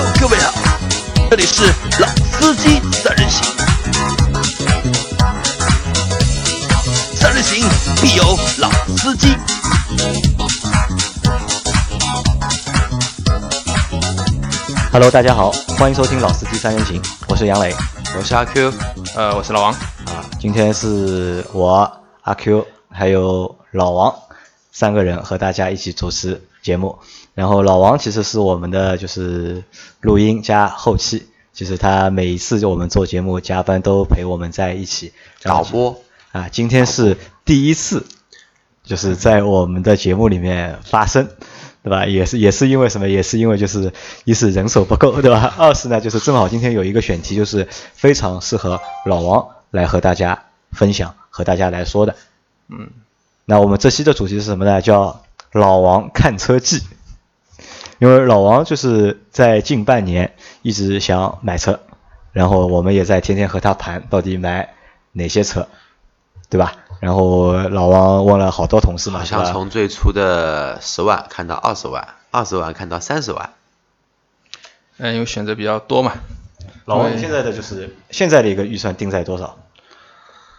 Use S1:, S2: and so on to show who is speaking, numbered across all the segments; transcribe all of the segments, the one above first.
S1: Hello，各位好，这里是老司机三人行，三人行必有老司机。
S2: Hello，大家好，欢迎收听《老司机三人行》，我是杨磊
S3: 我是阿 Q，
S4: 呃，我是老王。
S2: 啊。今天是我阿 Q 还有老王三个人和大家一起主持节目。然后老王其实是我们的就是录音加后期，其实他每一次就我们做节目加班都陪我们在一起。
S3: 导播
S2: 啊，今天是第一次，就是在我们的节目里面发声，对吧？也是也是因为什么？也是因为就是一是人手不够，对吧？二是呢，就是正好今天有一个选题，就是非常适合老王来和大家分享，和大家来说的。
S4: 嗯，
S2: 那我们这期的主题是什么呢？叫老王看车记。因为老王就是在近半年一直想买车，然后我们也在天天和他谈到底买哪些车，对吧？然后老王问了好多同事嘛，
S3: 好像从最初的十万看到二十万，二十万看到三十万，
S4: 嗯，因为选择比较多嘛。
S2: 老王，现在的就是现在的一个预算定在多少？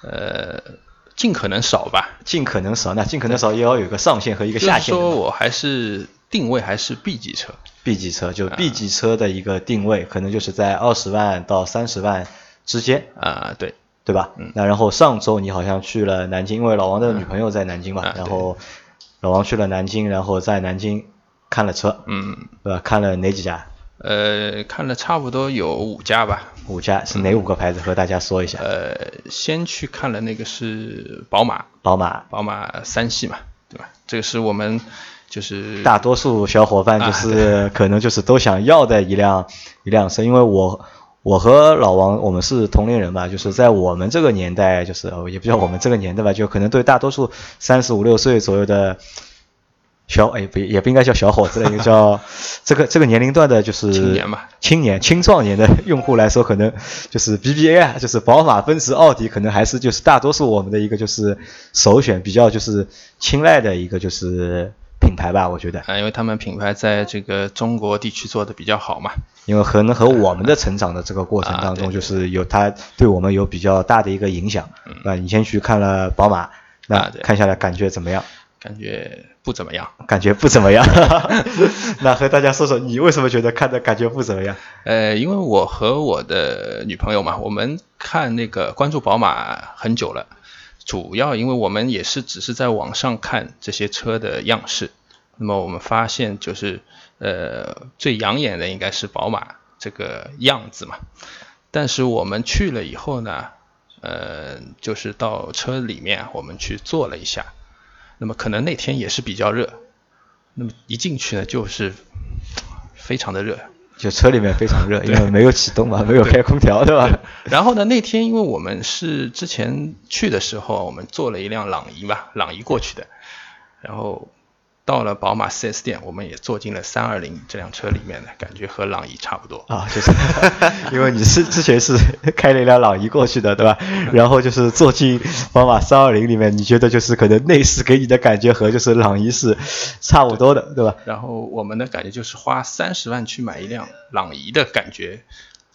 S4: 呃，尽可能少吧。
S2: 尽可能少，那尽可能少也要有个上限和一个下限。
S4: 说我还是定位还是 B 级车。
S2: B 级车就 B 级车的一个定位，可能就是在二十万到三十万之间，
S4: 啊、对，
S2: 对吧？
S4: 嗯
S2: 那然后上周你好像去了南京，因为老王的女朋友在南京嘛，
S4: 啊
S2: 然后老王去了南京，然后在南京看了车，
S4: 嗯，
S2: 对吧？看了哪几家？
S4: 呃，看了差不多有五家吧。
S2: 五家是哪五个牌子？和大家说一下。
S4: 呃，先去看了那个是宝马，
S2: 宝马，
S4: 宝马三系嘛，对吧？这个是我们就是
S2: 大多数小伙伴就
S4: 啊
S2: 是可能就是都想要的一辆一辆车，因为我我和老王我们是同龄人吧，就是在我们这个年代，就是呃也不叫我们这个年代吧，就可能对大多数三十五六岁左右的小哎不也不应该叫小伙子了，应该叫 这个这个年龄段的就是
S4: 青年吧
S2: 青年青壮年的 用户来说，可能就是 BBA 啊，就是宝马、奔驰、奥迪，可能还是就是大多数我们的一个就是首选，比较就是青睐的一个就是品牌吧，我觉得。
S4: 啊、因为他们品牌在这个中国地区做的比较好嘛。
S2: 因为可能和我们的成长的这个过程
S4: 啊
S2: 当中，就是有它对我们有比较大的一个影响。啊，你先去看了宝马，那看下来感觉怎么样？
S4: 感觉不怎么样。
S2: 感觉不怎么样。那和大家说说，你为什么觉得看的感觉不怎么样？
S4: 呃，因为我和我的女朋友嘛，我们看那个关注宝马很久了，主要因为我们也是只是在网上看这些车的样式，那么我们发现就是呃最养眼的应该是宝马这个样子嘛，但是我们去了以后呢，呃，就是到车里面我们去坐了一下，那么可能那天也是比较热，那么一进去呢就是非常的热，
S2: 就车里面非常热，因为没有启动嘛，没有开空调，对吧？
S4: 然后呢，那天因为我们是之前去的时候，我们坐了一辆朗逸吧，朗逸过去的，然后到了宝马 4S 店，我们也坐进了320这辆车里面的，感觉和朗逸差不多。
S2: 啊，就是因为你是之前是开了一辆朗逸过去的，对吧？然后就是坐进宝马三二零里面，你觉得就是可能内饰给你的感觉和就是朗逸是差不多的，对吧？
S4: 然后我们的感觉就是花三十万去买一辆朗逸的感觉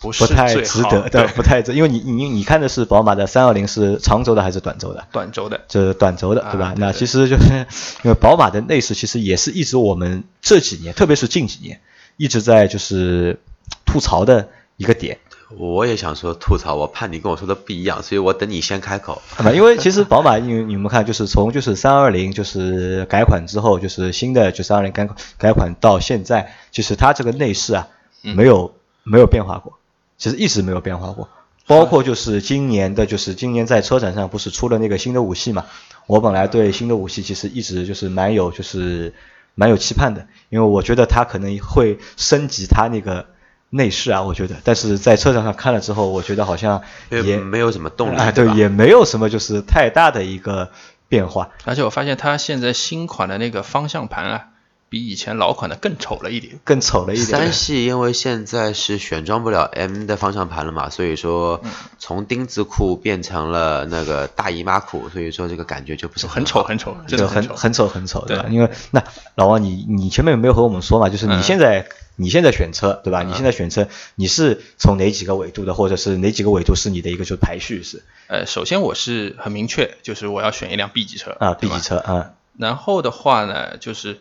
S4: 不是
S2: 不太值得，
S4: 对，
S2: 不太值，因为你你你看的是宝马的三二零是长轴的还是短轴的？
S4: 短轴的。
S2: 就是短轴的，对吧？
S4: 啊对对
S2: 那其实就是因为宝马的内饰其实也是一直我们这几年，特别是近几年一直在就是吐槽的一个点。
S3: 我也想说吐槽，我怕你跟我说的不一样，所以我等你先开口。
S2: 因为其实宝马，因为你们看，就是从就是三二零就是改款之后，就是新的就三二零改改款到现在，就是它这个内饰啊，
S4: 嗯
S2: 没有没有变化过，其实一直没有变化过。包括就是今年的，就是今年在车展上不是出了那个新的五系嘛？我本来对新的五系其实一直就是蛮有就是蛮有期盼的，因为我觉得它可能会升级它那个内饰啊，我觉得，但是在车展上看了之后，我觉得好像也
S3: 没有什么动力，
S2: 啊，对，也没有什么就是太大的一个变化。
S4: 而且我发现它现在新款的那个方向盘啊，比以前老款的更丑了一点。
S2: 更丑了一点
S3: 三。系因为现在是选装不了 M 的方向盘了嘛，所以说
S2: 嗯
S3: 从钉子裤变成了那个大姨妈裤，所以说这个感觉就不是
S4: 很丑，很丑，真
S2: 就
S4: 的丑。
S2: 很很丑很丑，对吧？因为那老王，你你前面有没有和我们说嘛？就是你
S4: 嗯
S2: 现在你现在选车，对吧？你现在选车，你是从哪几个维度的，或者是哪几个维度是你的一个就排序是？
S4: 呃，首先我是很明确，就是我要选一辆 B 级车
S2: 啊，B 级车啊，
S4: 然后的话呢，就是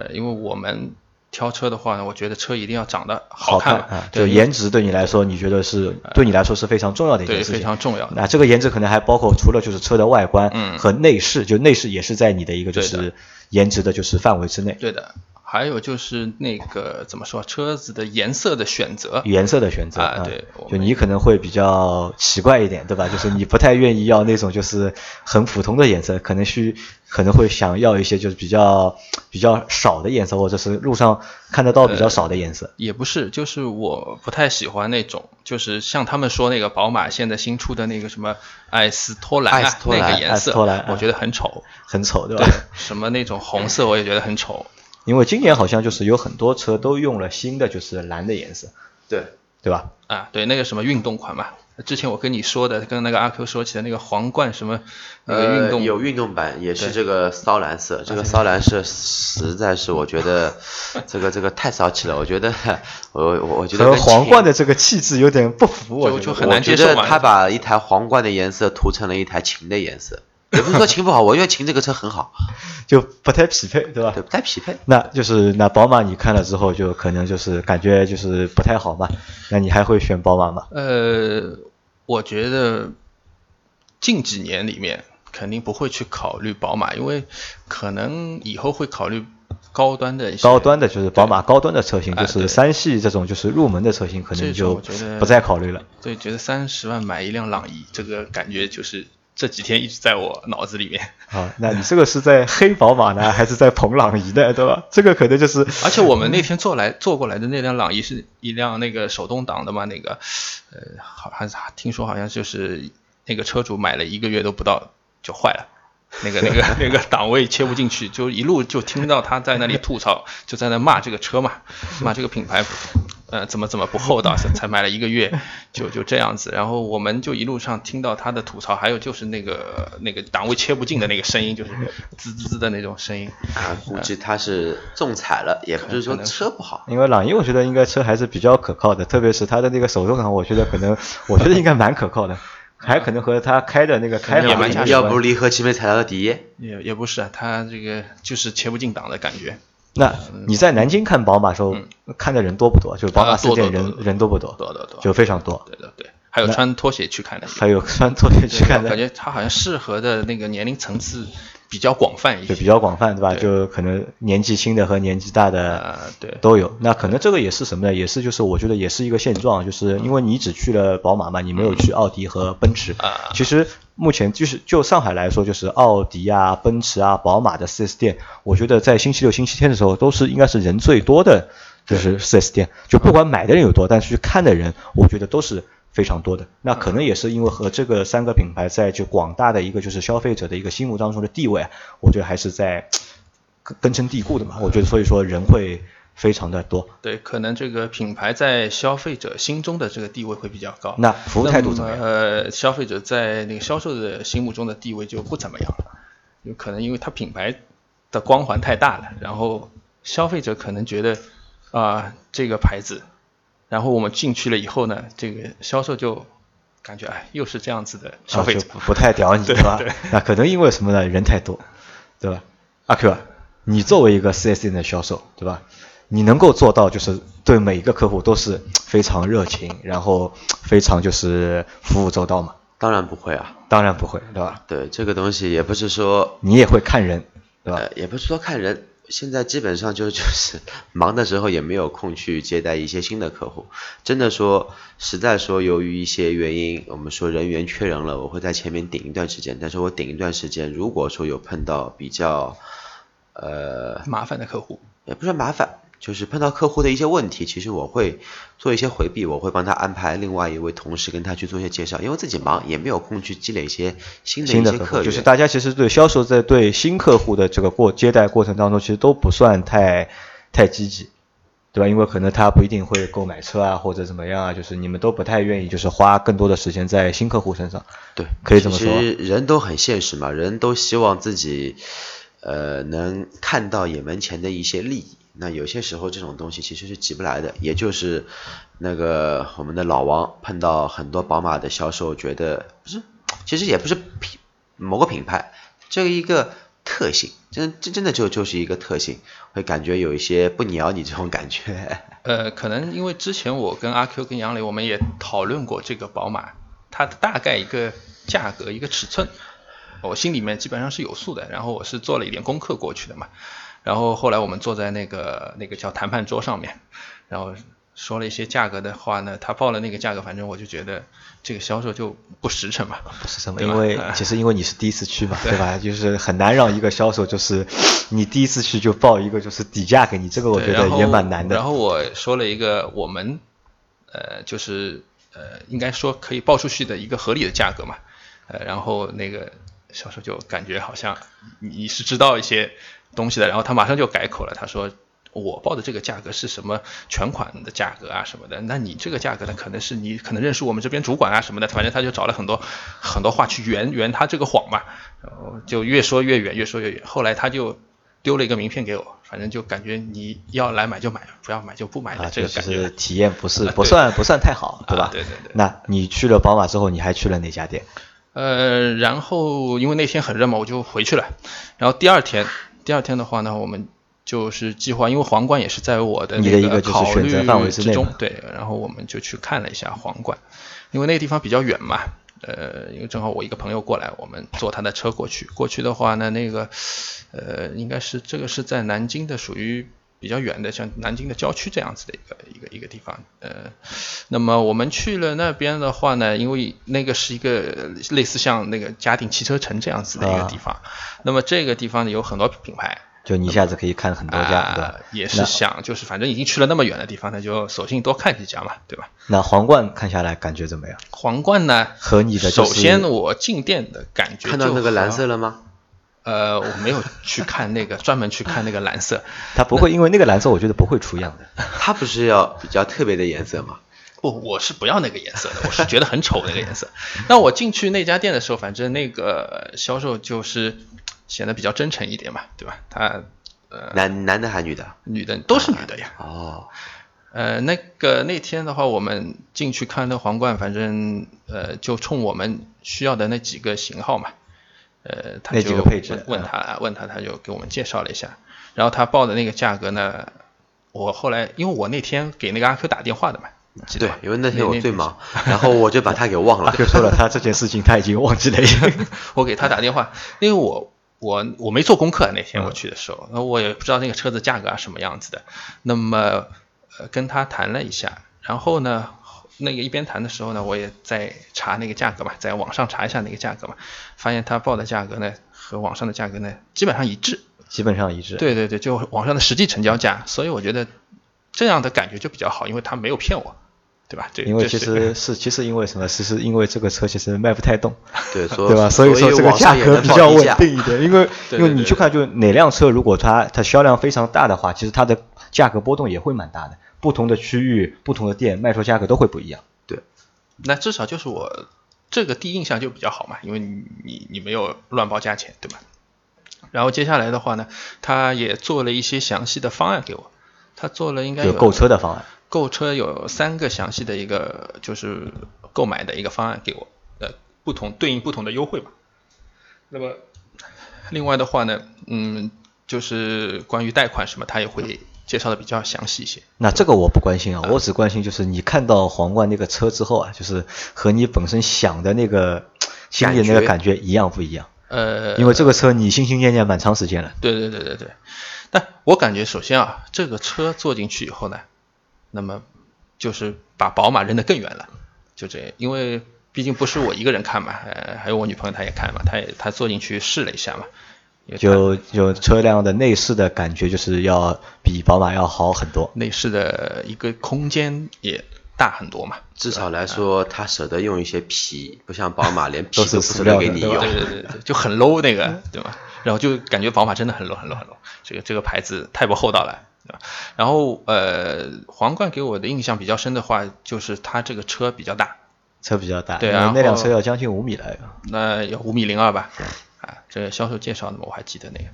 S4: 呃，因为我们挑车的话呢，我觉得车一定要长得
S2: 好
S4: 看嘛，
S2: 啊，就颜值对你来说，你觉得是对你来说是非常重要的一件
S4: 对非
S2: 事情。
S4: 常重要的。
S2: 那这个颜值可能还包括除了就是车的外观
S4: 嗯
S2: 和内饰，就内饰也是在你的一个就是颜值的就是范围之内。
S4: 对的，还有就是那个怎么说，车子的颜色的选择，
S2: 颜色的选择
S4: 啊对
S2: 就你可能会比较奇怪一点，对吧？就是你不太愿意要那种就是很普通的颜色，可能需可能会想要一些就是比较比较少的颜色，或者是路上看得到比较少的颜色。
S4: 也不是，就是我不太喜欢那种，就是像他们说那个宝马现在新出的那个什么艾斯托兰、啊、
S3: 艾斯托兰
S4: 那个颜
S2: 艾斯托兰
S4: 色，我觉得很丑。
S2: 很丑，对吧？
S4: 对，什么那种红色我也觉得很丑。
S2: 因为今年好像就是有很多车都用了新的就是蓝的颜色，
S3: 对，
S2: 对吧？
S4: 啊，对，那个什么运动款嘛，之前我跟你说的，跟那个阿 Q 说起的那个皇冠什么那个运动，
S3: 呃、有运动版，也是这个骚蓝色。这个骚蓝色实在是我觉得 这个这个太骚气了。我觉得我我我觉得
S2: 皇冠的这个气质有点不符，我觉得
S4: 就就很难
S3: 我觉
S4: 接受嘛
S3: 得他把一台皇冠的颜色涂成了一台琴的颜色，也不是说秦不好，我觉得秦这个车很好，
S2: 就不太匹配，对吧？
S3: 对，不太匹配。
S2: 那就是那宝马你看了之后就可能就是感觉就是不太好嘛，那你还会选宝马吗？
S4: 呃，我觉得近几年里面肯定不会去考虑宝马，因为可能以后会考虑高端的
S2: 高端的就是宝马高端的车型，就是三系这种就是入门的车型，可能就不再考虑了。
S4: 对，觉得三十万买一辆朗逸，这个感觉就是这几天一直在我脑子里面。
S2: 啊，那你这个是在黑宝马呢，还是在捧朗逸呢，对吧？这个可能就是
S4: 而且我们那天坐来坐过来的那辆朗逸是一辆那个手动挡的嘛，那个呃，好像是听说好像就是那个车主买了一个月都不到就坏了。那个、那个、那个档位切不进去，就一路就听到他在那里吐槽，就在那骂这个车嘛，骂这个品牌，呃，怎么怎么不厚道，才买了一个月，就就这样子。然后我们就一路上听到他的吐槽，还有就是那个那个档位切不进的那个声音，就是滋滋滋的那种声音。
S3: 啊，估计他是中彩了，也不是说
S4: 可能是
S3: 车不好。
S2: 因为朗逸，我觉得应该车还是比较可靠的，特别是它的那个手动挡，我觉得可能，我觉得应该蛮可靠的，还可能和他开的那个开法
S4: 也蛮驾驶
S3: 要不离合器没踩到底，
S4: 也也不是啊，他这个就是切不进档的感觉。
S2: 那你在南京看宝马时候，看的人多不多？就是宝马
S4: 啊
S2: 四店人人多不多？
S4: 多多多
S2: 就非常多。
S4: 对对对，还有穿拖鞋去看的，
S2: 还有穿拖鞋去看的，
S4: 感觉他好像适合的那个年龄层次比较广泛一些。
S2: 就比较广泛，对吧？就可能年纪轻的和年纪大的
S4: 啊，对，
S2: 都有。那可能这个也是什么呢？也是就是我觉得也是一个现状，就是因为你只去了宝马嘛，你没有去奥迪和奔驰。
S4: 啊
S2: 其实目前就是就上海来说，就是奥迪啊、奔驰啊、宝马的 4S 店，我觉得在星期六、星期天的时候都是应该是人最多的，就是 4S 店。就不管买的人有多，但是去看的人，我觉得都是。非常多的，那可能也是因为和这个三个品牌在就广大的一个就是消费者的一个心目当中的地位啊，我觉得还是在根根深蒂固的嘛。我觉得所以说人会非常的多。
S4: 对，可能这个品牌在消费者心中的这个地位会比较高。
S2: 那服务态度怎么样？
S4: 呃，消费者在那个销售的心目中的地位就不怎么样了，有可能因为它品牌的光环太大了，然后消费者可能觉得啊、这个牌子，然后我们进去了以后呢，这个销售就感觉哎又是这样子的消费者
S2: 啊就，不不太屌你，
S4: 对
S2: 吧
S4: 对？
S2: 那可能因为什么呢？人太多，对吧？阿 Q 啊，你作为一个 4S 店的销售，对吧？你能够做到就是对每一个客户都是非常热情，然后非常就是服务周到嘛？
S3: 当然不会啊。
S2: 当然不会，对吧？
S3: 对这个东西也不是说，
S2: 你也会看人，对吧？
S3: 呃，也不是说看人。现在基本上就就是忙的时候也没有空去接待一些新的客户。真的说，实在说由于一些原因，我们说人员缺人了，我会在前面顶一段时间。但是我顶一段时间，如果说有碰到比较，呃，
S4: 麻烦的客户。
S3: 也不算麻烦，就是碰到客户的一些问题，其实我会做一些回避，我会帮他安排另外一位同事跟他去做一些介绍，因为自己忙也没有空去积累一些新的一些客
S2: 户就是大家其实对销售在对新客户的这个过接待过程当中，其实都不算太太积极，对吧？因为可能他不一定会购买车啊，或者怎么样啊，就是你们都不太愿意就是花更多的时间在新客户身上。
S3: 对，
S2: 可以这么说
S3: 其实人都很现实嘛，人都希望自己呃能看到眼门前的一些利益，那有些时候这种东西其实是急不来的，也就是那个我们的老王碰到很多宝马的销售，觉得不是，其实也不是品某个品牌，这一个特性，真真真的就就是一个特性，会感觉有一些不鸟你这种感觉。
S4: 呃，可能因为之前我跟阿 Q 跟杨磊我们也讨论过这个宝马，它的大概一个价格一个尺寸，我心里面基本上是有数的，然后我是做了一点功课过去的嘛。然后后来我们坐在那个那个叫谈判桌上面，然后说了一些价格的话呢，他报了那个价格，反正我就觉得这个销售就不实诚嘛。
S2: 不实诚嘛，因为
S4: 嗯
S2: 其实因为你是第一次去嘛，对吧？就是很难让一个销售就是你第一次去就报一个就是底价给你，这个我觉得也蛮难的。
S4: 然后我说了一个我们呃就是呃应该说可以报出去的一个合理的价格嘛，呃然后那个销售就感觉好像你是知道一些东西的，然后他马上就改口了，他说。我报的这个价格是什么全款的价格啊什么的？那你这个价格呢，可能是你可能认识我们这边主管啊什么的，反正他就找了很多很多话去圆圆他这个谎嘛，然后就越说越远，越说越远。后来他就丢了一个名片给我，反正就感觉你要来买就买，不要买就不买的
S2: 啊，
S4: 这个感觉。
S2: 就是体验不是
S4: 啊
S2: 不算不算太好，对吧？
S4: 啊对对对
S2: 那你去了宝马之后，你还去了哪家店？
S4: 呃，然后因为那天很热嘛，我就回去了。然后第二天，第二天的话呢，我们就是计划，因为皇冠也是在我的那
S2: 个
S4: 考虑
S2: 范围之内嘛，
S4: 之中对。然后我们就去看了一下皇冠，因为那个地方比较远嘛。呃，因为正好我一个朋友过来，我们坐他的车过去。过去的话呢，那个呃，应该是这个是在南京的，属于比较远的，像南京的郊区这样子的一个一个一个地方。呃，那么我们去了那边的话呢，因为那个是一个类似像那个嘉定汽车城这样子的一个地方。那么这个地方呢有很多品牌。
S2: 就你一下子可以看很多家，对吧
S4: 啊？也是想就是反正已经去了那么远的地方，那就索性多看几家嘛，对吧？
S2: 那皇冠看下来感觉怎么样？
S4: 皇冠呢，
S2: 和你的就是
S4: 首先我进店的感觉
S3: 看到那个蓝色。
S4: 了
S3: 吗？
S4: 呃，我没有去看那个，专门去看那个蓝色。
S2: 它不会因为那个蓝色，我觉得不会出样的。
S3: 它不是要比较特别的颜色吗？
S4: 不，我是不要那个颜色的，我是觉得很丑那个颜色。那我进去那家店的时候，反正那个销售就是显得比较真诚一点嘛，对吧？他呃，
S3: 男男的还女的？
S4: 女的都是女的呀。
S3: 哦，
S4: 呃，那个那天的话，我们进去看那皇冠，反正呃，就冲我们需要的那几个型号嘛，呃，他
S2: 那
S4: 就问问他问他，他就给我们介绍了一下，然后他报的那个价格呢，我后来因为我那天给那个阿 Q 打电话的嘛，记得，
S3: 对因为那天我最忙，然后我就把他给忘了。
S2: 就说了他这件事情他已经忘记了。
S4: 我给他打电话，因为我我我没做功课，那
S2: 嗯
S4: 天我去的时候，那我也不知道那个车子价格啊什么样子的。那么呃跟他谈了一下，然后呢，那个一边谈的时候呢，我也在查那个价格嘛，在网上查一下那个价格嘛，发现他报的价格呢和网上的价格呢基本上一致。
S2: 基本上一致。
S4: 对对对，就网上的实际成交价，所以我觉得这样的感觉就比较好，因为他没有骗我，对吧？对
S2: 因为其实是 其实因为什么？其实因为这个车其实卖不太动，
S3: 对，
S2: 吧？
S3: 所
S2: 以说这个价格比较稳。定一点。因为因为你去看，就哪辆车如果它它销量非常大的话，其实它的价格波动也会蛮大的。不同的区域、不同的店卖出价格都会不一样。
S4: 对那至少就是我这个第一印象就比较好嘛，因为你你你没有乱报价钱，对吧？然后接下来的话呢，他也做了一些详细的方案给我，他做了应该有
S2: 购车的方案。
S4: 购车有三个详细的一个就是购买的一个方案给我，呃，不同对应不同的优惠吧。那么另外的话呢，嗯，就是关于贷款什么，他也会介绍的比较详细一些。
S2: 那这个我不关心啊，我只关心就是你看到皇冠那个车之后啊，就是和你本身想的那个心里那个感觉一样不一样？
S4: 呃，
S2: 因为这个车你心心念念蛮长时间了。
S4: 对对对对对，但我感觉首先啊，这个车坐进去以后呢，那么就是把宝马扔得更远了，就这样，因为毕竟不是我一个人看嘛，呃，还有我女朋友她也看嘛，她也她坐进去试了一下嘛，
S2: 就就车辆的内饰的感觉就是要比宝马要好很多。
S4: 内饰的一个空间也大很多嘛，
S3: 至少来说，他舍得用一些皮，不像宝马连皮
S2: 都
S3: 不舍得给你用。
S4: 对对对对，就很 low 那个，对吧？然后就感觉宝马真的很 low 很 low 很 low，这个这个牌子太不厚道了，对吧？然后呃，皇冠给我的印象比较深的话，就是它这个车比较大，
S2: 车比较大，
S4: 对
S2: 啊那辆车要将近五米了。
S4: 那要五米零二吧，啊，这个销售介绍的嘛，我还记得那个。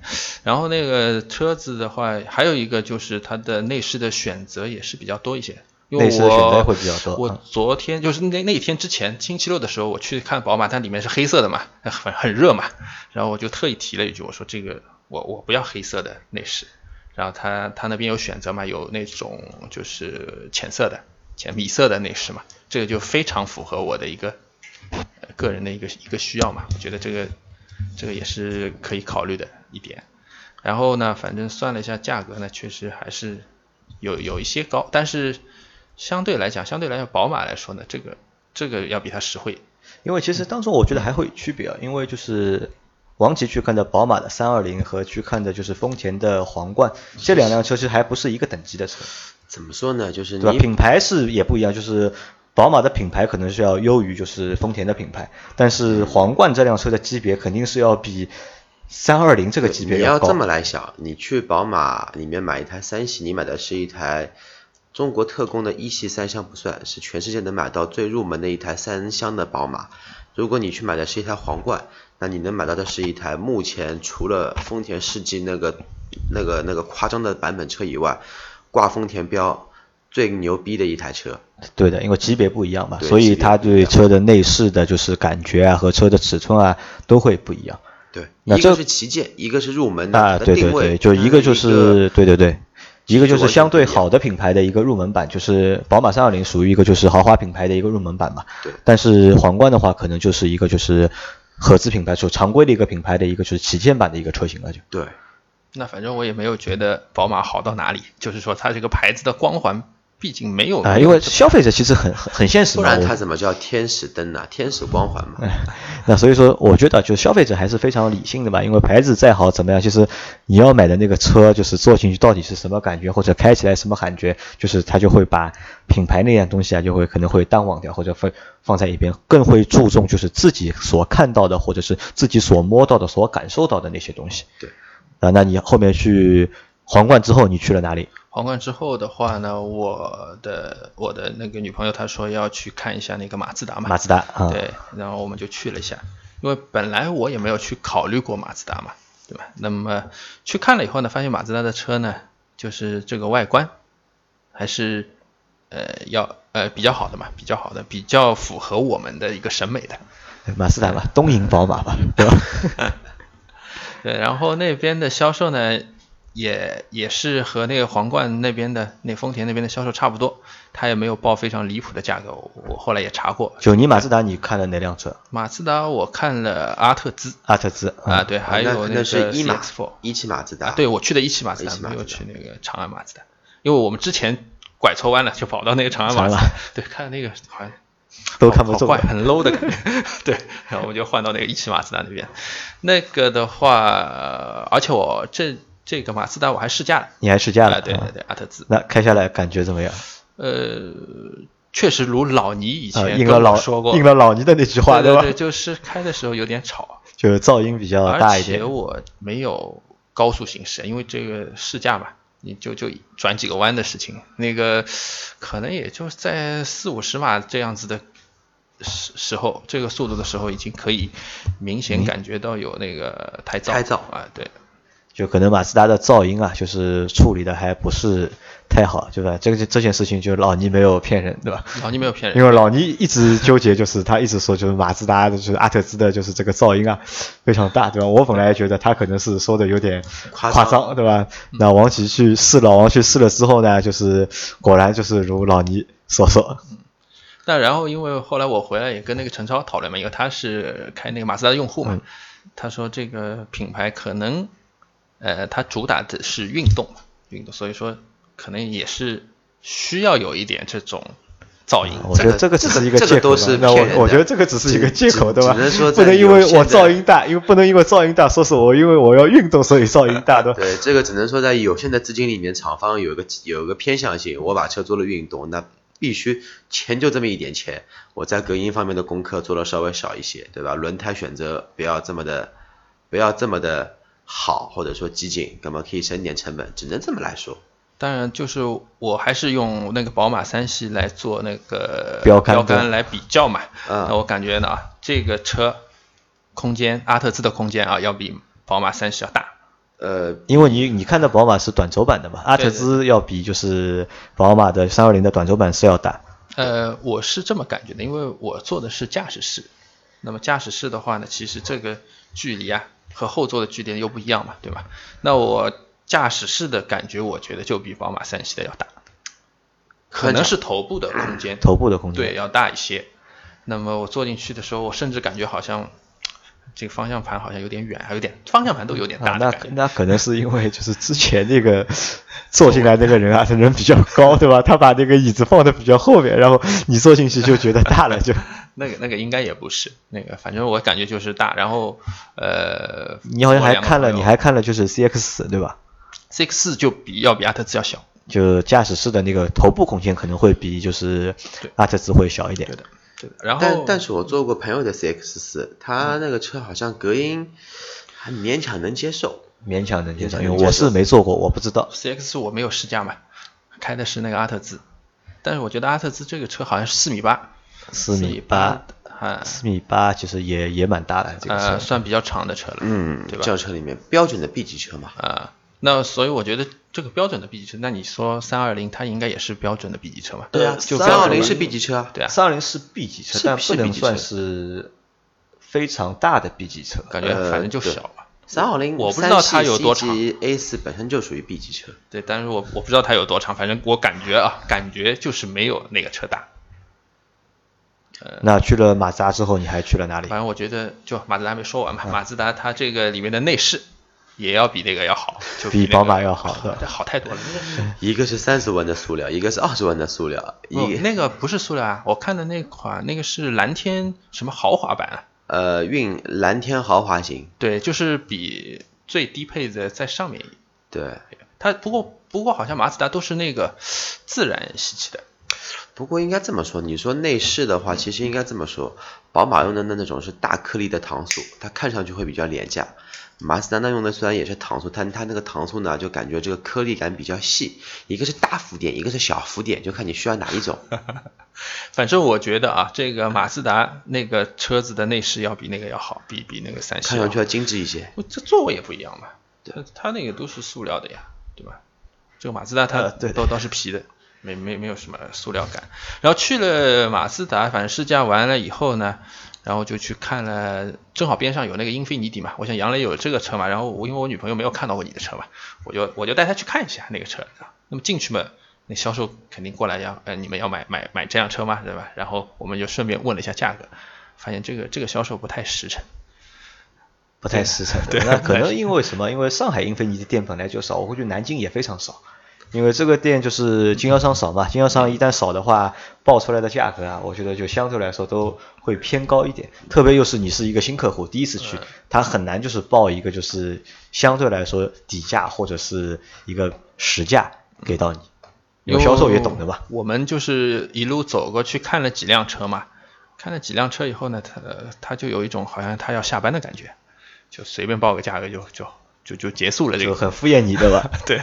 S4: 然后那个车子的话，还有一个就是它的内饰的选择也是比较多一些。因为
S2: 内饰的选择
S4: 我
S2: 会比较多
S4: 我
S2: 嗯
S4: 昨天就是那那天之前星期六的时候，我去看宝马，它里面是黑色的嘛，很很热嘛，然后我就特意提了一句，我说这个我我不要黑色的内饰，然后他他那边有选择嘛，有那种就是浅色的、浅米色的内饰嘛，这个就非常符合我的一个呃个人的一个一个需要嘛，我觉得这个这个也是可以考虑的一点。然后呢，反正算了一下价格呢，确实还是有有一些高，但是相对来讲，相对来讲，宝马来说呢，这个这个要比它实惠。
S2: 因为其实当中我觉得还会有区别啊，因为就是王琦去看的宝马的三二零和去看的就是丰田的皇冠，这两辆车其实还不是一个等级的车，
S3: 怎么说呢？就是
S2: 对吧？
S3: 你
S2: 品牌是也不一样，就是宝马的品牌可能是要优于就是丰田的品牌，但是皇冠这辆车的级别肯定是要比三二零这个级别高。
S3: 你要这么来想，你去宝马里面买一台三系，你买的是一台中国特供的一系三厢不算，是全世界能买到最入门的一台三厢的宝马。如果你去买的是一台皇冠，那你能买到的是一台目前除了丰田世纪那个那个那个夸张的版本车以外，挂丰田标最牛逼的一台车。
S2: 对的，因为级别不一样嘛，所以它对车的内饰的就是感觉啊和车的尺寸啊都会不一样。
S3: 对，
S2: 那这
S3: 一个是旗舰，一个是入门的，
S2: 啊，对对对，就一个就
S3: 它
S2: 是对对对，一个就是相对好的品牌的一个入门版，就是宝马三二零属于一个就是豪华品牌的一个入门版嘛。
S3: 对
S2: 但是皇冠的话，可能就是一个就是合资品牌，就常规的一个品牌的一个就是旗舰版的一个车型了就。
S3: 对。
S4: 那反正我也没有觉得宝马好到哪里，就是说它这个牌子的光环，毕竟没有
S2: 啊，因为消费者其实很很很现实嘛。
S3: 不然它怎么叫天使灯呢？天使光环嘛。
S2: 那所以说，我觉得就是消费者还是非常理性的嘛，因为牌子再好怎么样，其实你要买的那个车，就是坐进去到底是什么感觉，或者开起来什么感觉，就是他就会把品牌那样东西啊，就会可能会淡忘掉，或者放放在一边，更会注重就是自己所看到的，或者是自己所摸到的、所感受到的那些东西。
S3: 对。
S2: 啊，那你后面去皇冠之后，你去了哪里？
S4: 皇冠之后的话呢，我的我的那个女朋友她说要去看一下那个马自达嘛，
S2: 马自达啊，
S4: 对，然后我们就去了一下，因为本来我也没有去考虑过马自达嘛，对吧？那么去看了以后呢，发现马自达的车呢，就是这个外观还是呃要呃比较好的嘛，比较好的，比较符合我们的一个审美的。
S2: 马自达吧，东瀛宝马吧，对吧？
S4: 对，然后那边的销售呢，也也是和那个皇冠那边的那丰田那边的销售差不多，他也没有报非常离谱的价格，我我后来也查过。
S2: 就你马自达，你看了哪辆车？
S4: 马自达我看了阿特兹
S2: 阿特兹
S4: 啊，对，还有
S3: 那
S4: 个
S3: 是一马
S4: CX4
S3: 一汽马自达。
S4: 啊，对我去的一汽马自达，没有去那个长安马自达，因为我们之前拐错弯了，就跑到那个长安马自达，对，看那个好像
S2: 都看不中
S4: 好怪，很 low 的感觉。对，然后我们就换到那个一汽马自达那边。那个的话，呃而且我这这个马自达我还试驾了，
S2: 你还试驾了？
S4: 啊，对对
S2: 啊
S4: 对，阿特兹。
S2: 那开下来感觉怎么样？
S4: 呃，确实如老倪以
S2: 啊，
S4: 前跟我
S2: 应了老
S4: 说过，
S2: 应了老倪的那句话，吧？
S4: 对对，就是开的时候有点吵，
S2: 就是噪音比较大一点
S4: 而且。我没有高速行驶，因为这个试驾嘛，你就就转几个弯的事情，那个可能也就在四五十码这样子的时时候，这个速度的时候，已经可以明显感觉到有那个胎噪。
S3: 胎噪
S4: 啊，对，
S2: 就可能马自达的噪音啊，就是处理的还不是太好，对吧？这个这件事情就老倪没有骗人，对吧？
S4: 老倪没有骗人，
S2: 因为老倪一直纠结，就是他一直说，就是马自达的，就是阿特兹的，就是这个噪音啊非常大，对吧？我本来觉得他可能是说的有点
S3: 夸
S2: 夸
S3: 张
S2: 张，对吧？那王琦去试老，王去试了之后呢，就是果然就是如老倪所说，
S4: 那然后因为后来我回来也跟那个陈超讨论嘛，因为他是开那个马自达的用户嘛，
S2: 嗯
S4: 他说这个品牌可能，呃，它主打的是运动嘛，运动，所以说可能也是需要有一点这种噪音。
S2: 我觉得这个只是一个借口吧，
S3: 这个都是
S2: 那我我觉得这个只是一个借口，对吧？
S3: 只能说
S2: 不能因为我噪音大，因为不能因为噪音大说是我因为我要运动所以噪音大，对吧？
S3: 对，这个只能说在有限的资金里面，厂方有一个有一个偏向性，我把车做了运动，那必须钱就这么一点钱，我在隔音方面的功课做的稍微少一些，对吧？轮胎选择不要这么的，不要这么的好，或者说激进，那么可以省点成本，只能这么来说。
S4: 当然，就是我还是用那个宝马三系来做那个
S2: 标杆对
S4: 来比较嘛。
S3: 嗯
S4: 那我感觉呢，这个车空间，阿特兹的空间啊，要比宝马三系要大。
S3: 呃，
S2: 因为你你看的宝马是短轴版的嘛，阿特兹要比就是宝马的三二零的短轴版是要大。
S4: 呃，我是这么感觉的，因为我坐的是驾驶室，那么驾驶室的话呢，其实这个距离啊和后座的距离又不一样嘛，对吧？那我驾驶室的感觉，我觉得就比宝马三系的要大，可能是头部的空间，
S2: 头部的空间
S4: 对要大一些。那么我坐进去的时候，我甚至感觉好像这个方向盘好像有点远，还有点方向盘都有点大
S2: 啊，那。那可能是因为就是之前那个 坐进来那个人啊，他人比较高，对吧？他把那个椅子放的比较后面，然后你坐进去就觉得大了，就
S4: 那个那个应该也不是那个，反正我感觉就是大。然后呃，
S2: 你好像还看了，你还看了就是 CX 四对吧
S4: ？CX 四就比要比阿特兹要小，
S2: 就驾驶室的那个头部空间可能会比就是
S4: 对
S2: 阿特兹会小一点
S4: 对。的对的。然后
S3: 但但是我坐过朋友的 CX 四，他那个车好像隔音还勉强能接受。
S2: 勉强能接受，因为我是没坐过，我不知道。
S4: CX 四我没有试驾嘛，开的是那个阿特兹，但是我觉得阿特兹这个车好像是四米八，
S2: 四米八，
S4: 啊，
S2: 四米八其实也也蛮大的这个
S4: 呃，
S2: 车。
S4: 算比较长的车了，
S3: 嗯，
S4: 对吧？
S3: 轿车里面标准的 B 级车嘛。
S4: 啊，那所以我觉得这个标准的 B 级车，那你说三二零它应该也是标准的 B 级车嘛？
S2: 对啊
S4: 就
S2: 320
S3: 三二零是
S4: 是
S3: B 级车啊。
S4: 对啊，
S2: 三二零是 B 级车，但不能
S3: B 级
S2: 算
S3: 车
S2: 是非常大的 B 级车。
S4: 感觉
S3: 呃
S4: 反正就
S3: 对
S4: 小嘛。
S3: 三二零，
S4: 我不知道它有多长
S3: A 四本身就属于 B 级车。
S4: 对，但是我我不知道它有多长，反正我感觉啊，感觉就是没有那个车大。
S2: 那去了马自达之后，你还去了哪里？
S4: 反正我觉得，就马自达没说完嘛，马自达它这个里面的内饰也要比那个要好，就那个
S2: 比宝马要好
S4: 好太多了。
S3: 一个是三十万的塑料，一个是二十万的塑料，
S4: 不那个不是塑料啊，我看的那款那个是蓝天什么豪华版啊，
S3: 呃运蓝天豪华型。
S4: 对，就是比最低配的在上面。
S3: 对，
S4: 它不过不过好像马自达都是那个自然吸气的，
S3: 不过应该这么说，你说内饰的话，其实应该这么说，宝马用的那那种是大颗粒的糖塑，它看上去会比较廉价。马自达那用的虽然也是糖塑，但它那个糖塑呢就感觉这个颗粒感比较细，一个是大浮点，一个是小浮点，就看你需要哪一种。
S4: 反正我觉得啊，这个马自达那个车子的内饰要比那个要好，比比那个三系
S3: 看上去要精致一些。
S4: 我这座位也不一样嘛，它它那个都是塑料的呀，对吧？这个马自达它
S2: 呃对
S4: 都都是皮的，没没没有什么塑料感。然后去了马自达，反正试驾完了以后呢，然后就去看了，正好边上有那个英菲尼迪嘛，我想杨磊有这个车嘛，然后我因为我女朋友没有看到过你的车嘛，我就我就带她去看一下那个车。那么进去嘛，那销售肯定过来要，呃，你们要买买买这辆车吗？对吧？然后我们就顺便问了一下价格，发现这个这个销售不太实诚。
S2: 不太实诚。
S4: 对
S2: 那可能因为什么？因为上海英菲尼迪店本来就少，我估计南京也非常少。因为这个店就是经销商少嘛，经销商一旦少的话，报出来的价格啊，我觉得就相对来说都会偏高一点。特别又是你是一个新客户，第一次去，他很难就是报一个就是相对来说底价或者是一个实价给到你。因为销售也懂的嘛。
S4: 我们就是一路走过去看了几辆车嘛，看了几辆车以后呢，他他就有一种好像他要下班的感觉，就随便报个价格就就就就结束了这个。
S2: 就很敷衍你对吧？
S4: 对，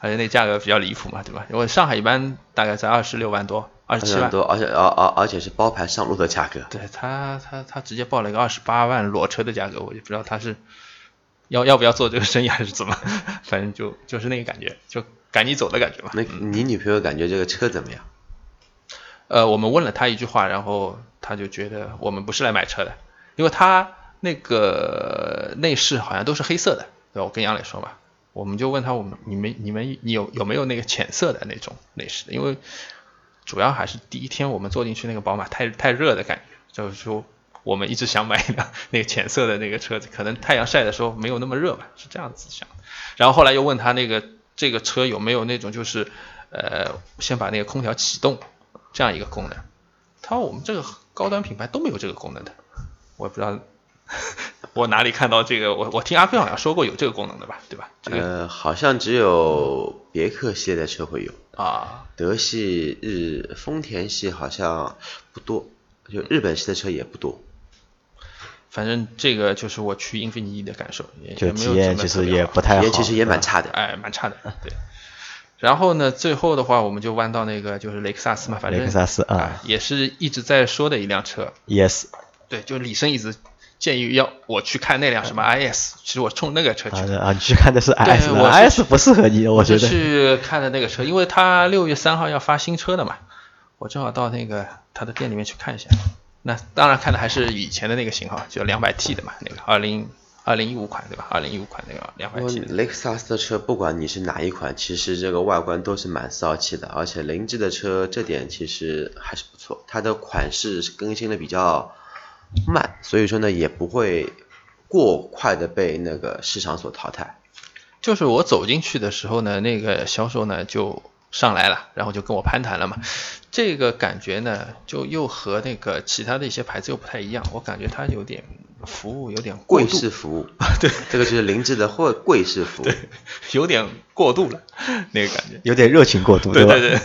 S4: 而且那价格比较离谱嘛，对吧？因为上海一般大概在二十六万多、二十七万，
S3: 多，而且而而而且是包牌上路的价格。
S4: 对他他他直接报了一个二十八万裸车的价格，我就不知道他是要要不要做这个生意还是怎么，反正就就是那个感觉，就赶你走的感觉嘛。
S3: 那你女朋友感觉这个车怎么样？
S4: 呃，我们问了他一句话，然后他就觉得我们不是来买车的，因为他那个内饰好像都是黑色的，对吧？我跟杨磊说嘛，我们就问他，我们你们你们你有有没有那个浅色的那种内饰的？因为主要还是第一天我们坐进去那个宝马太太热的感觉，就是说我们一直想买一辆那个浅色的那个车子，可能太阳晒的时候没有那么热吧，是这样子想的。然后后来又问他那个这个车有没有那种就是呃先把那个空调启动这样一个功能。他说我们这个高端品牌都没有这个功能的，我也不知道我哪里看到这个，我我听阿飞好像说过有这个功能的吧，对吧？这个、
S3: 呃，好像只有别克系列的车会有，
S4: 啊，
S3: 德系、日、丰田系好像不多，就日本系的车也不多。
S4: 反正这个就是我去英菲尼迪的感受，也
S2: 就体验其实也不太好，
S3: 体验其实也蛮差的。
S4: 哎，蛮差的，对。然后呢，最后的话我们就弯到那个就是雷克萨斯嘛，反正
S2: 雷克萨斯啊
S4: 也是一直在说的一辆车
S2: ，Yes，
S4: 对，就李生一直建议要我去看那辆什么 IS，其实我冲那个车去的。
S2: 啊啊，你去看的是 IS，
S4: 我是
S2: IS 不适合你，我觉得。
S4: 去看的那个车，因为他六月三号要发新车的嘛，我正好到那个他的店里面去看一下。那当然看的还是以前的那个型号，就两百 T 的嘛，那个二零二零一五款对吧？二零一五款那个两百 T。
S3: 雷克萨斯的车，不管你是哪一款，其实这个外观都是蛮骚气的，而且凌志的车这点其实还是不错，它的款式是更新的比较慢，所以说呢也不会过快的被那个市场所淘汰。
S4: 就是我走进去的时候呢，那个销售呢就上来了，然后就跟我攀谈了嘛。这个感觉呢，就又和那个其他的一些牌子又不太一样，我感觉它有点服务有点
S3: 贵，式服务，
S4: 对，
S3: 这个就是林志的或贵式服务。
S4: 有点过度了，那个感觉。
S2: 有点热情过度，吧？
S4: 对对对，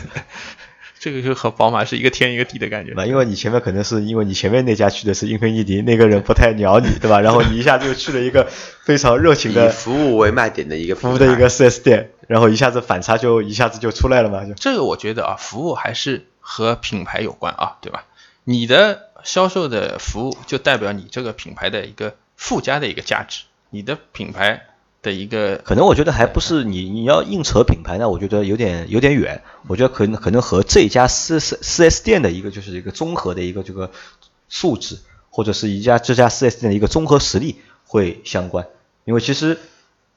S4: 这个就和宝马是一个天一个地的感觉。
S2: 那因为你前面可能是因为你前面那家去的是英菲尼迪，那个人不太鸟你，对吧？然后你一下就去了一个非常热情的
S3: 以
S2: 的
S3: 服务为卖点的一个
S2: 服务的一个 4S 店，然后一下子反差就一下子就出来了嘛，就
S4: 这个我觉得啊，服务还是和品牌有关啊，对吧？你的销售的服务就代表你这个品牌的一个附加的一个价值，你的品牌的一个
S2: 可能我觉得还不是你你要硬扯品牌呢，我觉得有点有点远。我觉得可能可能和这家四四四 S 店的一个就是一个综合的一个这个素质，或者是一家这家四 S 店的一个综合实力会相关。因为其实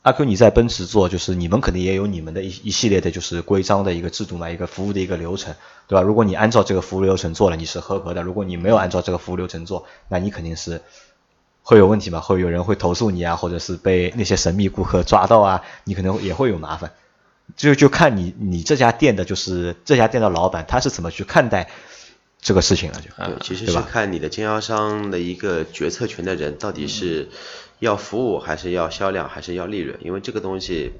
S2: 阿 Q 你在奔驰做，就是你们肯定也有你们的一一系列的就是规章的一个制度嘛，一个服务的一个流程，对吧？如果你按照这个服务流程做了，你是合格的；如果你没有按照这个服务流程做，那你肯定是会有问题嘛，会有人会投诉你啊，或者是被那些神秘顾客抓到啊，你可能也会有麻烦。就就看你你这家店的，就是这家店的老板他是怎么去看待这个事情了，就
S3: 对，其实是看你的经销商的一个决策权的人到底是要服务还是要销量还是要利润，因为这个东西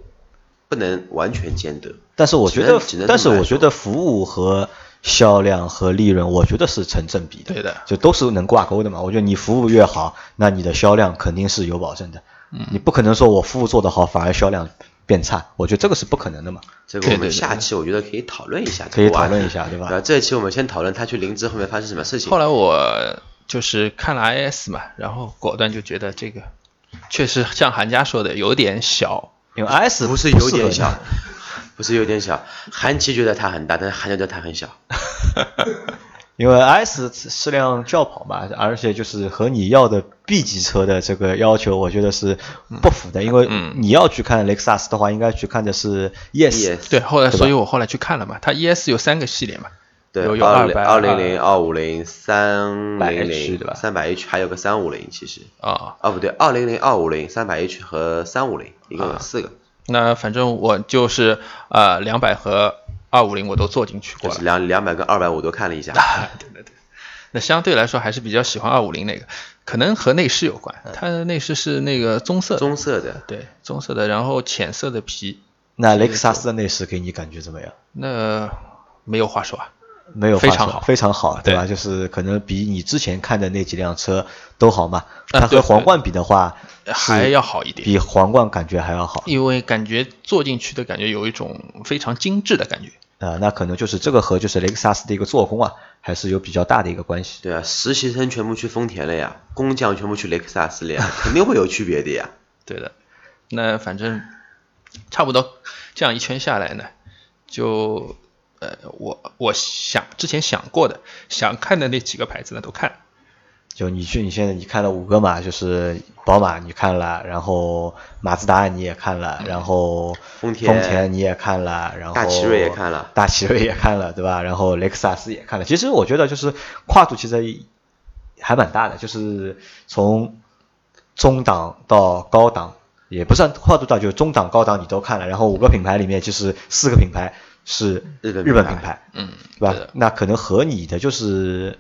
S3: 不能完全兼得。
S2: 但是我觉得，但是我觉得服务和销量和利润，我觉得是成正比的。
S4: 对的
S2: 就都是能挂钩的嘛。我觉得你服务越好，那你的销量肯定是有保证的。嗯，你不可能说我服务做得好，反而销量变差，我觉得这个是不可能的嘛。
S3: 这个我们下期我觉得可以讨论一下，
S2: 可以讨论一下，对吧？
S3: 然后这一期我们先讨论他去灵芝后面发生什么事情。
S4: 后来我就是看了 IS 嘛，然后果断就觉得这个确实像韩家说的有点小，
S2: 因为 S
S3: 不是有点小，不是有点小。韩琦觉得它很大，但是韩家觉得它很小。
S2: 因为 S 是辆轿跑嘛，而且就是和你要的 B 级车的这个要求，我觉得是不符的。因为
S4: 嗯
S2: 你要去看雷克萨斯的话，应该去看的是 ES。
S4: 对，后来所以我后来去看了嘛，它 ES 有三个系列嘛，
S3: 对，
S4: 有有
S3: 二零
S4: 200
S3: 二零零、二五零、三零
S2: 300H
S3: 零，
S2: 对吧
S3: 三百 H 还有个三五零，其实
S4: 啊，
S3: 哦不对，二零零、二五零、三百 H 和三五零，一共有四个，
S4: 那反正我就是呃两百和二五零我都坐进去过了
S3: 就是。两两百跟二百我都看了一下。
S4: 对对对，那相对来说还是比较喜欢二五零那个，可能和内饰有关，它的内饰是那个棕色的，
S3: 棕色的，
S4: 对棕色的，然后浅色的皮，
S2: 那雷克萨斯的内饰给你感觉怎么样？
S4: 那没有话说啊。
S2: 没有
S4: 非常好
S2: 非常好，对吧？
S4: 对
S2: 就是可能比你之前看的那几辆车都好嘛。
S4: 那
S2: 它和皇冠比的话，
S4: 还要好一点，
S2: 比皇冠感觉还要好。
S4: 因为感觉坐进去的感觉有一种非常精致的感觉。
S2: 啊、那可能就是这个和就是雷克萨斯的一个做工啊，还是有比较大的一个关系。
S3: 对啊，实习生全部去丰田了呀，工匠全部去雷克萨斯了呀，肯定会有区别的呀。
S4: 对的，那反正差不多这样一圈下来呢，就呃我我想之前想过的想看的那几个牌子呢都看了。
S2: 就你去，你现在你看了五个嘛，就是宝马你看了，然后马自达你也看了，然后
S3: 丰田
S2: 丰田你也看了，然后
S3: 大奇瑞也看了
S2: 大奇瑞也看了，对吧？然后雷克萨斯也看了。其实我觉得就是跨度其实还蛮大的，就是从中档到高档，也不算跨度大，就是中档、高档你都看了。然后五个品牌里面，就是四个品牌是
S3: 日本
S2: 日本
S3: 品牌，
S4: 嗯，
S2: 对吧？那可能和你的就是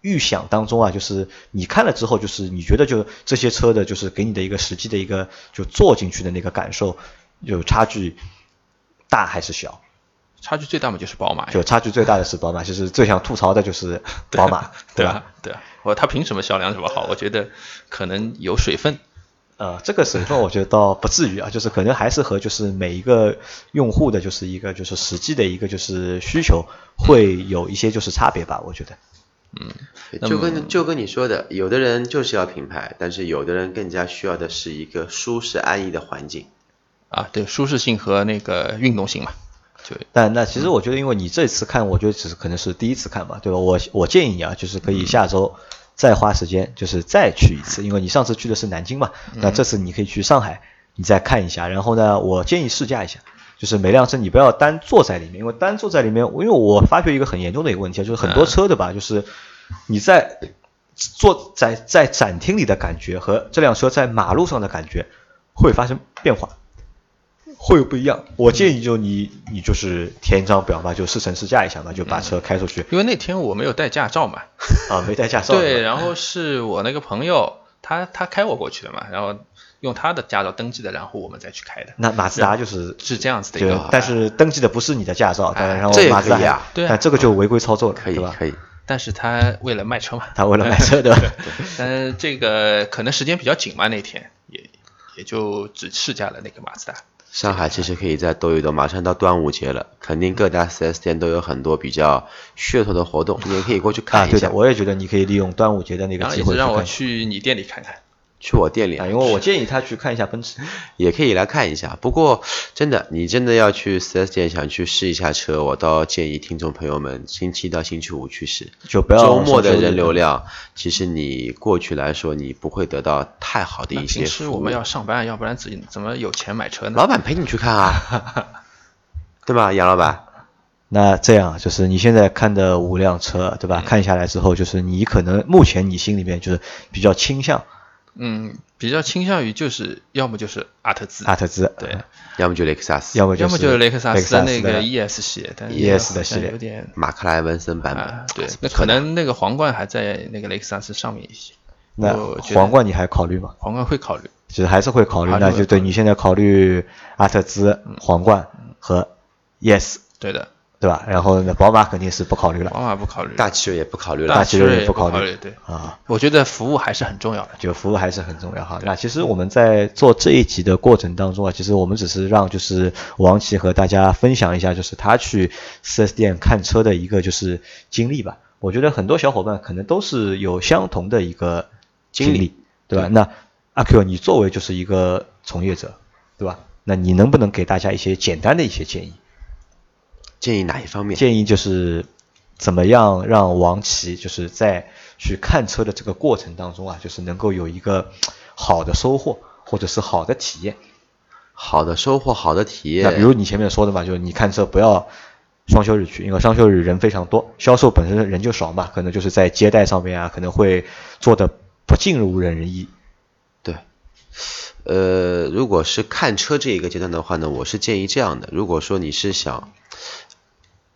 S2: 预想当中啊，就是你看了之后，就是你觉得就这些车的，就是给你的一个实际的一个就坐进去的那个感受，有差距大还是小？
S4: 差距最大嘛就是宝马，
S2: 就差距最大的是宝马，就是最想吐槽的就是宝马，吧？
S4: 对吧？对啊，我它凭什么销量这么好？我觉得可能有水分。
S2: 呃，这个水分我觉得倒不至于啊，就是可能还是和就是每一个用户的就是一个就是实际的一个就是需求会有一些就是差别吧，我觉得。
S3: 嗯就跟就跟你说的，有的人就是要品牌，但是有的人更加需要的是一个舒适安逸的环境。
S4: 啊，对，舒适性和那个运动性嘛，对
S2: 但那其实我觉得，因为你这次看，我觉得只是可能是第一次看吧，对吧？我我建议你啊，就是可以下周再花时间，就是再去一次，因为你上次去的是南京嘛，那这次你可以去上海，你再看一下。然后呢，我建议试驾一下，就是每辆车你不要单坐在里面，因为单坐在里面，因为我发觉一个很严重的一个问题，就是很多车对吧，就是你在坐在在展厅里的感觉和这辆车在马路上的感觉会发生变化。会有不一样，我建议就你你就是填一张表嘛，就试乘试驾一下嘛，就把车开出去。
S4: 因为那天我没有带驾照嘛，
S2: 啊，没带驾照。
S4: 对，然后是我那个朋友，他他开我过去的嘛，然后用他的驾照登记的，然后我们再去开的。
S2: 那马自达就是
S4: 是这样子的一个，
S2: 但是登记的不是你的驾照，当然然后马自达
S3: 可以啊
S4: 对
S2: 这个就违规操作了，
S3: 可以
S2: 对吧？
S3: 可以，
S4: 但是他为了卖车嘛，
S2: 他为了卖车对吧？
S4: 但是这个可能时间比较紧嘛，那天也也就只试驾了那个马自达。
S3: 上海其实可以再兜一兜，马上到端午节了，肯定各大 4S 店都有很多比较噱头的活动，你也可以过去
S2: 啊，
S3: 看一下。
S2: 对的，我也觉得你可以利用端午节的那个机会
S4: 让我。去你店里看看。
S3: 去我店里
S2: 啊，因为我建议他去看一下奔驰。
S3: 也可以来看一下。不过真的，你真的要去 4S 店想去试一下车，我倒建议听众朋友们星期一到星期五去试。
S2: 就不要
S3: 周末的人流量，其实你过去来说，你不会得到太好的一些服务。
S4: 平时我们要上班，要不然自己怎么有钱买车呢？
S3: 老板陪你去看啊，对吧，杨老板？
S2: 那这样就是你现在看的五辆车，对吧？看下来之后，就是你可能目前你心里面就是比较倾向
S4: 嗯，比较倾向于就是要么就是阿特兹，
S2: 阿特兹，
S4: 对，
S3: 要么就雷克萨斯，
S2: 要么
S4: 要么就是雷克萨斯
S2: 的
S4: 那个 ES 系列，但
S2: ES 的系列。
S4: 有点
S3: 马克莱文森版本。
S4: 啊，对，那可能那个皇冠还在那个雷克萨斯上面一些。
S2: 那皇冠你还考虑吗？
S4: 皇冠会考虑，
S2: 其实还是会考虑，那就对你现在考虑阿特兹、皇冠和 Yes，
S4: 对的，
S2: 对吧？然后呢，宝马肯定是不考虑了
S4: 宝马不考虑，
S3: 大汽车也不考虑了，
S2: 大汽车也
S4: 也
S2: 不考虑
S4: 虑，对，
S2: 啊。
S4: 我觉得服务还是很重要的。
S2: 就服务还是很重要哈。那其实我们在做这一集的过程当中啊，其实我们只是让就是王琦和大家分享一下，就是他去 4S 店看车的一个就是经历吧。我觉得很多小伙伴可能都是有相同的一个经
S3: 历，
S2: 对吧？那阿 Q，你作为就是一个从业者，对吧？那你能不能给大家一些简单的一些建议？
S3: 建议哪一方面？
S2: 建议就是怎么样让王琦就是在去看车的这个过程当中啊，就是能够有一个好的收获或者是好的体验。
S3: 好的收获，好的体验。
S2: 那比如你前面说的嘛，就是你看车不要双休日去，因为双休日人非常多，销售本身人就少嘛，可能就是在接待上面啊，可能会做的不尽如人意。
S3: 对，呃，如果是看车这一个阶段的话呢，我是建议这样的：如果说你是想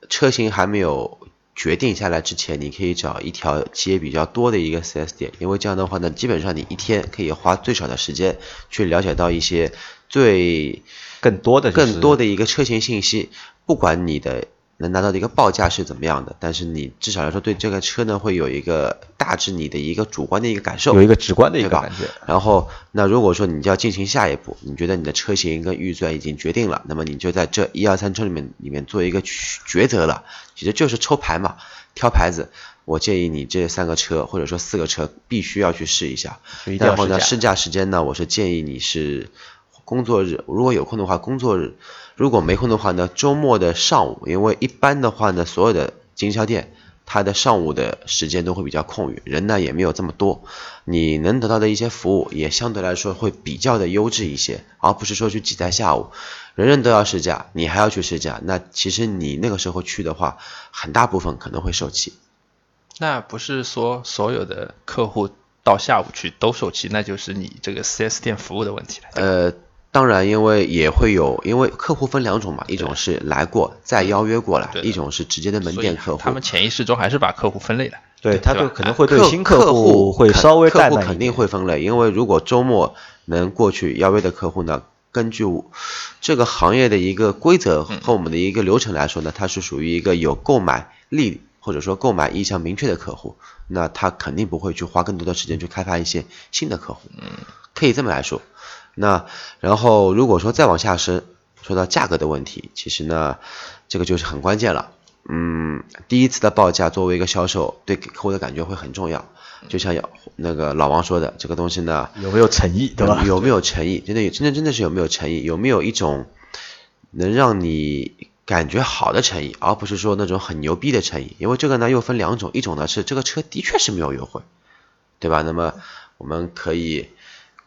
S3: 车型还没有决定下来之前，你可以找一条街比较多的一个 4S 店，因为这样的话呢，基本上你一天可以花最少的时间去了解到一些最
S2: 更多的、就是、
S3: 更多的一个车型信息，不管你的能拿到的一个报价是怎么样的，但是你至少来说对这个车呢会有一个大致你的一个主观的一个感受，
S2: 有一个直观的一个感觉。
S3: 然后，那如果说你就要进行下一步，你觉得你的车型跟预算已经决定了，那么你就在这一二三车里面里面做一个抉择了，其实就是抽牌嘛，挑牌子。我建议你这三个车或者说四个车必须要去试一下，
S2: 一
S3: 然后呢，
S2: 试驾
S3: 试驾时间呢，我是建议你是工作日，如果有空的话工作日，如果没空的话呢，周末的上午，因为一般的话呢，所有的经销店它的上午的时间都会比较空余，人呢也没有这么多，你能得到的一些服务也相对来说会比较的优质一些，而不是说去挤在下午，人人都要试驾，你还要去试驾，那其实你那个时候去的话，很大部分可能会受气。
S4: 那不是说所有的客户到下午去都受气，那就是你这个 4S 店服务的问题了。
S3: 呃，当然，因为也会有，因为客户分两种嘛，一种是来过再邀约过来，一种是直接的门店客户。
S4: 他们潜意识中还是把客户分类了。
S2: 对，他就可能会对新
S3: 客
S2: 户会稍微
S3: 客户肯定会分类，因为如果周末能过去邀约的客户呢，根据这个行业的一个规则和我们的一个流程来说呢，它是属于一个有购买力或者说购买意向明确的客户，那他肯定不会去花更多的时间去开发一些新的客户，嗯，可以这么来说。那然后如果说再往下升，说到价格的问题，其实呢，这个就是很关键了。嗯，第一次的报价作为一个销售，对客户的感觉会很重要。就像要那个老王说的，这个东西呢，
S2: 有没有诚意，对吧？
S3: 有没有诚意？真的有，真的真的是有没有诚意？有没有一种能让你感觉好的诚意，而不是说那种很牛逼的诚意？因为这个呢又分两种，一种呢是这个车的确是没有优惠，对吧？那么我们可以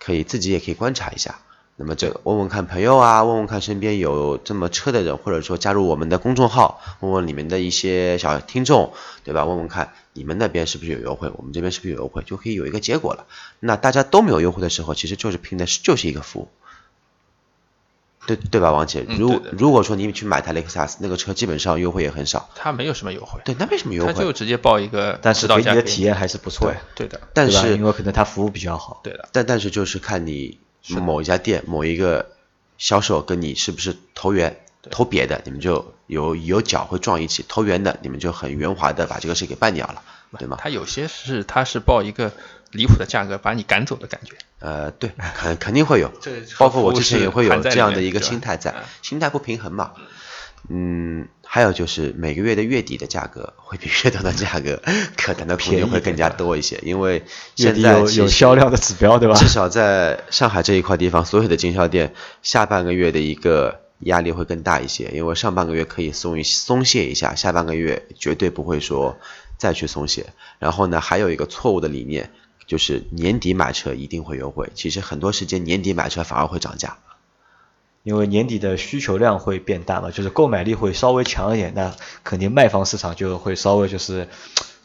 S3: 可以自己也可以观察一下。那么这问问看朋友啊，问问看身边有这么车的人，或者说加入我们的公众号，问问里面的一些小听众，对吧？问问看你们那边是不是有优惠，我们这边是不是有优惠，就可以有一个结果了。那大家都没有优惠的时候，其实就是拼的是就是一个服务，对对吧，王姐？如如果说你去买台雷克萨斯，那个车基本上优惠也很少，
S4: 它没有什么优惠，
S3: 对，那为什么优惠？
S4: 它就直接报一个
S2: 但是给你的体验还是不错
S4: 对
S2: 呀，
S4: 对的？
S3: 但是
S2: 因为可能它服务比较好。
S4: 对的，
S3: 但但是就是看你某一家店某一个销售跟你是不是投缘，投别的你们就有有脚会撞一起，投圆的你们就很圆滑的把这个事给办掉了，对吗？
S4: 它有些是它是报一个离谱的价格把你赶走的感觉，
S3: 呃，对，肯肯定会有，包括我之前也会有这样的一个心态在
S4: 嗯，
S3: 心态不平衡嘛。嗯，还有就是每个月的月底的价格会比月头的价格 可能的空
S2: 便宜
S3: 间会更加多一些，因为现
S2: 在有
S3: 在
S2: 有销量的指标，对吧？
S3: 至少在上海这一块地方，所有的经销店下半个月的一个压力会更大一些，因为上半个月可以松一松懈一下，下半个月绝对不会说再去松懈。然后呢，还有一个错误的理念，就是年底买车一定会优惠，其实很多时间年底买车反而会涨价。
S2: 因为年底的需求量会变大嘛，就是购买力会稍微强一点，那肯定卖方市场就会稍微就是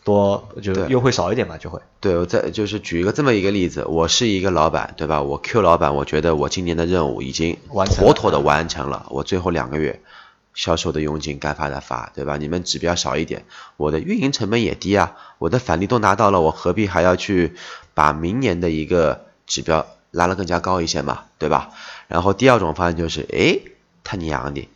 S2: 多就
S3: 对
S2: 优惠少一点嘛，就会。
S3: 对，我再就是举一个这么一个例子，我是一个老板，对吧？我 Q 老板，我觉得我今年的任务已经
S2: 完
S3: 妥妥的完成了，我最后两个月销售的佣金该发的发，对吧？你们指标少一点，我的运营成本也低啊，我的返利都拿到了，我何必还要去把明年的一个指标拉得更加高一些嘛，对吧？然后第二种方案就是，诶，他娘的，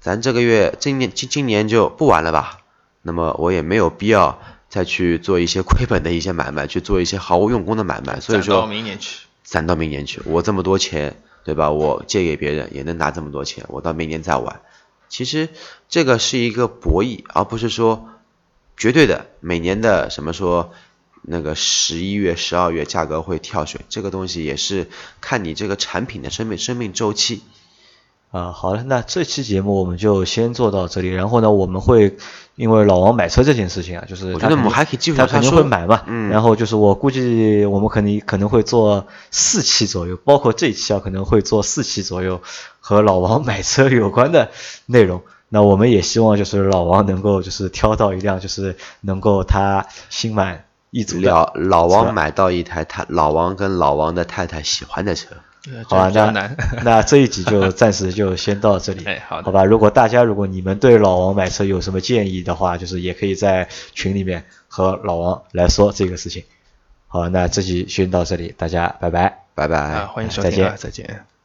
S3: 咱这个月今年今今年就不玩了吧？那么我也没有必要再去做一些亏本的一些买卖，去做一些毫无用功的买卖，所以
S4: 攒到
S3: 说
S4: 明年去。
S3: 攒到明年去，我这么多钱，对吧？我借给别人也能拿这么多钱，我到明年再玩。其实这个是一个博弈，而不是说绝对的每年的什么说那个十一月、十二月价格会跳水，这个东西也是看你这个产品的生命生命周期。
S2: 啊，好了，那这期节目我们就先做到这里。然后呢，我们会因为老王买车这件事情啊，就是
S3: 我觉得我们还可以继续
S2: 他肯定会买嘛。
S3: 嗯
S2: 然后就是我估计我们肯定可能会做四期左右，包括这一期啊，可能会做四期左右和老王买车有关的内容。那我们也希望就是老王能够就是挑到一辆就是能够他心满意足的
S3: 老老王买到一台他老王跟老王的太太喜欢的车。
S4: 呃
S2: 好吧，那。那这一集就暂时就先到这里。
S4: 哎好的
S2: 好吧。如果大家如果你们对老王买车有什么建议的话，就是也可以在群里面和老王来说这个事情。好，那这集先到这里，大家拜拜。
S3: 拜拜。
S4: 啊，欢迎收
S2: 再见
S4: 再见。